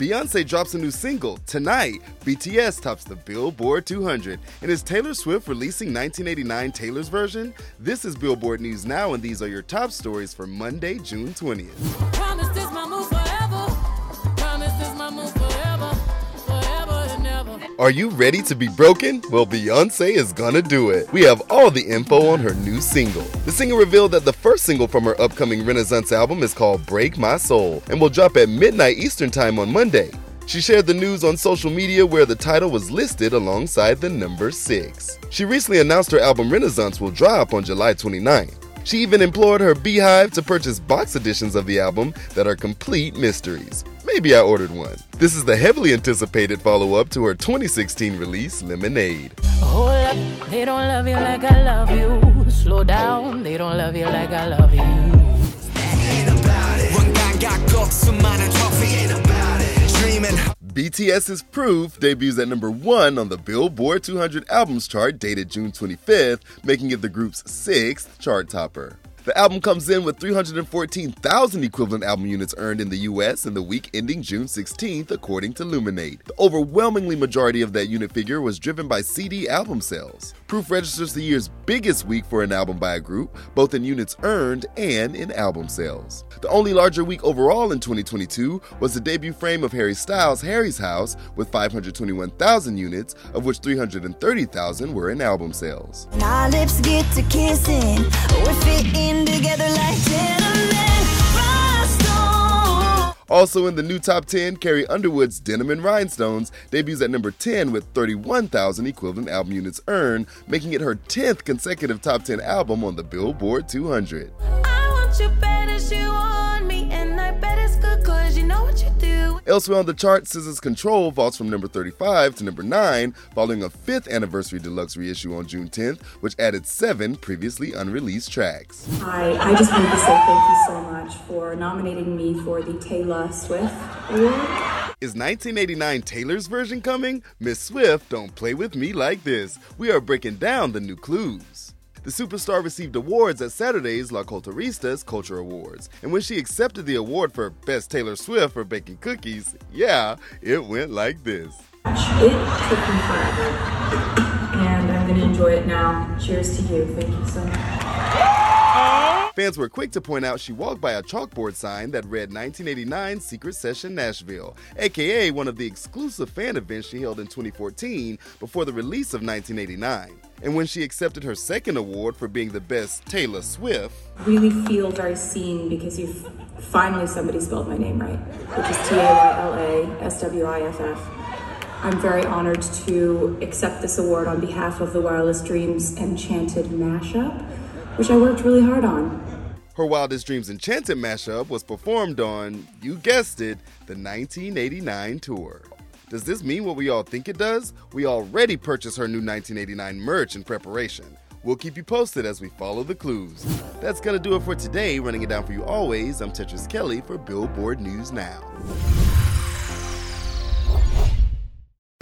Beyonce drops a new single. Tonight, BTS tops the Billboard 200. And is Taylor Swift releasing 1989 Taylor's version? This is Billboard News Now, and these are your top stories for Monday, June 20th. Are you ready to be broken? Well, Beyonce is gonna do it. We have all the info on her new single. The singer revealed that the first single from her upcoming Renaissance album is called Break My Soul and will drop at midnight Eastern Time on Monday. She shared the news on social media where the title was listed alongside the number 6. She recently announced her album Renaissance will drop on July 29. She even implored her BeyHive to purchase box editions of the album that are complete mysteries. Maybe I ordered one. This is the heavily anticipated follow up to her 2016 release, Lemonade. Hold up, they don't love you like I love you. Slow down, they don't love you like I love you. BTS's Proof debuts at number one on the Billboard 200 Albums chart dated June 25th, making it the group's sixth chart topper. The album comes in with 314,000 equivalent album units earned in the US in the week ending June 16th, according to Luminate. The overwhelmingly majority of that unit figure was driven by CD album sales. Proof registers the year's biggest week for an album by a group, both in units earned and in album sales. The only larger week overall in 2022 was the debut frame of Harry Styles' Harry's House with 521,000 units, of which 330,000 were in album sales. Our lips get to kissing, we're fitting together like gentlemen. Rhinestone. Also in the new top 10, Carrie Underwood's Denim and Rhinestones debuts at number 10 with 31,000 equivalent album units earned, making it her 10th consecutive top 10 album on the Billboard 200. Elsewhere on the chart, SZA's Control vaults from number 35 to number 9, following a fifth anniversary deluxe reissue on June 10th, which added seven previously unreleased tracks. Hi, I just wanted to say thank you so much for nominating me for the Taylor Swift Award. Is 1989 Taylor's version coming? Miss Swift, don't play with me like this. We are breaking down the new clues. The superstar received awards at Saturday's Las Culturistas Culture Awards, and when she accepted the award for Best Taylor Swift for baking cookies, yeah, it went like this. It took me forever, and I'm to enjoy it now. Cheers to you. Thank you so much. Fans were quick to point out she walked by a chalkboard sign that read 1989 Secret Session Nashville, aka one of the exclusive fan events she held in 2014 before the release of 1989. And when she accepted her second award for being the best Taylor Swift, Really feel very seen because you've finally somebody spelled my name right, which is T A Y L A S W I F F. I'm very honored to accept this award on behalf of the Wildest Dreams Enchanted mashup, which I worked really hard on. Her Wildest Dreams Enchanted mashup was performed on, you guessed it, the 1989 tour. Does this mean what we all think it does? We already purchased her new 1989 merch in preparation. We'll keep you posted as we follow the clues. That's gonna do it for today. Running it down for you always, I'm Tetris Kelly for Billboard News Now.